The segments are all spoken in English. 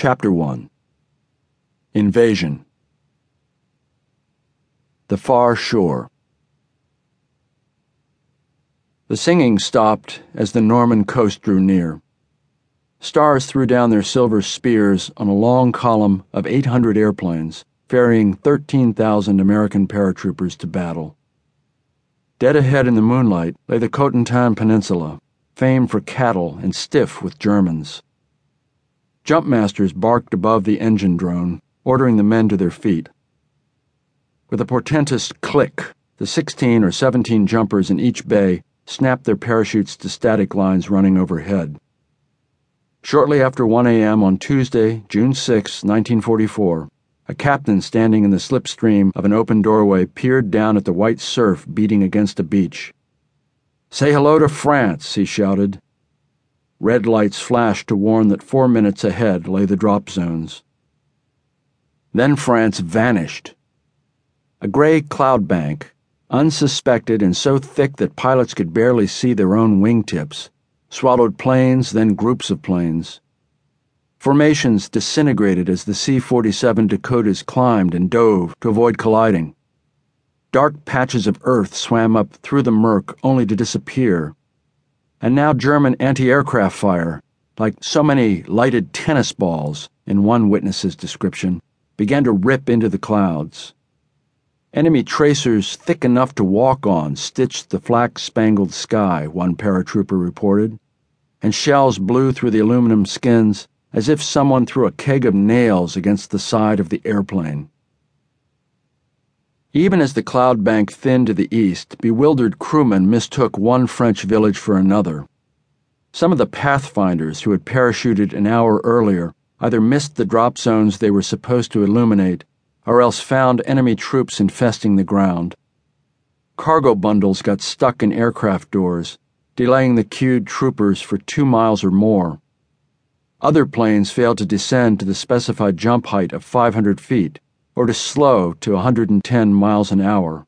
Chapter 1 Invasion The Far Shore The singing stopped as the Norman coast drew near. Stars threw down their silver spears on a long column of 800 airplanes, ferrying 13,000 American paratroopers to battle. Dead ahead in the moonlight lay the Cotentin Peninsula, famed for cattle and stiff with Germans. Jumpmasters barked above the engine drone, ordering the men to their feet. With a portentous click, the 16 or 17 jumpers in each bay snapped their parachutes to static lines running overhead. Shortly after 1 a.m. on Tuesday, June 6, 1944, a captain standing in the slipstream of an open doorway peered down at the white surf beating against a beach. Say hello to France, he shouted Red lights flashed to warn that four minutes ahead lay the drop zones. Then France vanished. A gray cloud bank, unsuspected and so thick that pilots could barely see their own wingtips, swallowed planes, then groups of planes. Formations disintegrated as the C 47 Dakotas climbed and dove to avoid colliding. Dark patches of earth swam up through the murk only to disappear and now German anti aircraft fire, like so many lighted tennis balls, in one witness's description, began to rip into the clouds. Enemy tracers thick enough to walk on stitched the flax spangled sky, one paratrooper reported, and shells blew through the aluminum skins as if someone threw a keg of nails against the side of the airplane. Even as the cloud bank thinned to the east, bewildered crewmen mistook one French village for another. Some of the pathfinders who had parachuted an hour earlier either missed the drop zones they were supposed to illuminate or else found enemy troops infesting the ground. Cargo bundles got stuck in aircraft doors, delaying the queued troopers for two miles or more. Other planes failed to descend to the specified jump height of 500 feet or to slow to 110 miles an hour.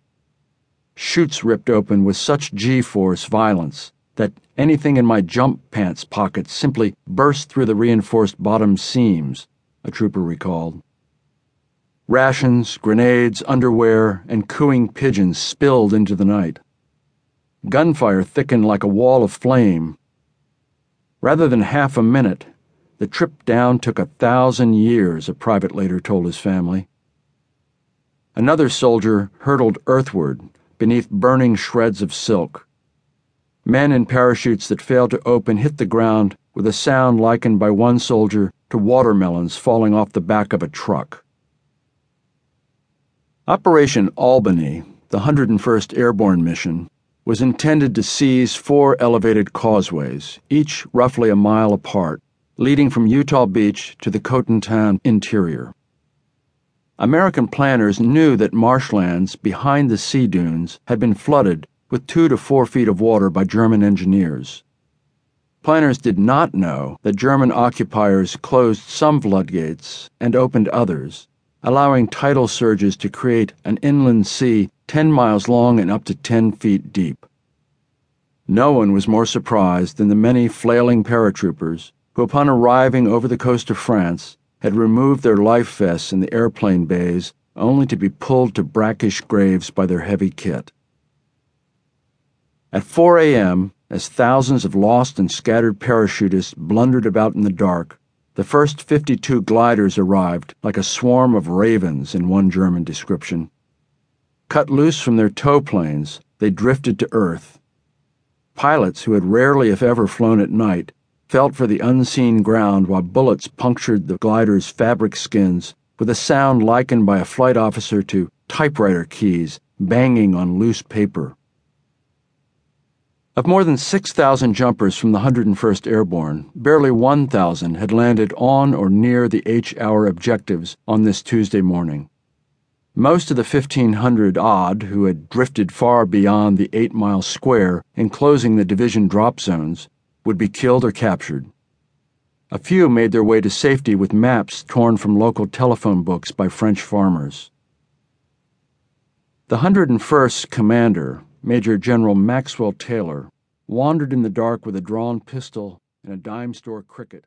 Chutes ripped open with such G force violence that anything in my jump pants pocket simply burst through the reinforced bottom seams, a trooper recalled. Rations, grenades, underwear, and cooing pigeons spilled into the night. Gunfire thickened like a wall of flame. Rather than half a minute, the trip down took a thousand years, a private later told his family. Another soldier hurtled earthward beneath burning shreds of silk. Men in parachutes that failed to open hit the ground with a sound likened by one soldier to watermelons falling off the back of a truck. Operation Albany, the 101st Airborne Mission, was intended to seize four elevated causeways, each roughly a mile apart, leading from Utah Beach to the Cotentin interior. American planners knew that marshlands behind the sea dunes had been flooded with two to four feet of water by German engineers. Planners did not know that German occupiers closed some floodgates and opened others, allowing tidal surges to create an inland sea 10 miles long and up to 10 feet deep. No one was more surprised than the many flailing paratroopers who, upon arriving over the coast of France, had removed their life vests in the airplane bays only to be pulled to brackish graves by their heavy kit. At 4 a.m., as thousands of lost and scattered parachutists blundered about in the dark, the first 52 gliders arrived like a swarm of ravens in one German description. Cut loose from their tow planes, they drifted to Earth. Pilots who had rarely, if ever, flown at night felt for the unseen ground while bullets punctured the glider's fabric skins with a sound likened by a flight officer to typewriter keys banging on loose paper. Of more than 6,000 jumpers from the 101st Airborne, barely 1,000 had landed on or near the H hour objectives on this Tuesday morning. Most of the 1,500 odd who had drifted far beyond the eight mile square enclosing the division drop zones would be killed or captured. A few made their way to safety with maps torn from local telephone books by French farmers. The 101st commander, Major General Maxwell Taylor, wandered in the dark with a drawn pistol and a dime store cricket.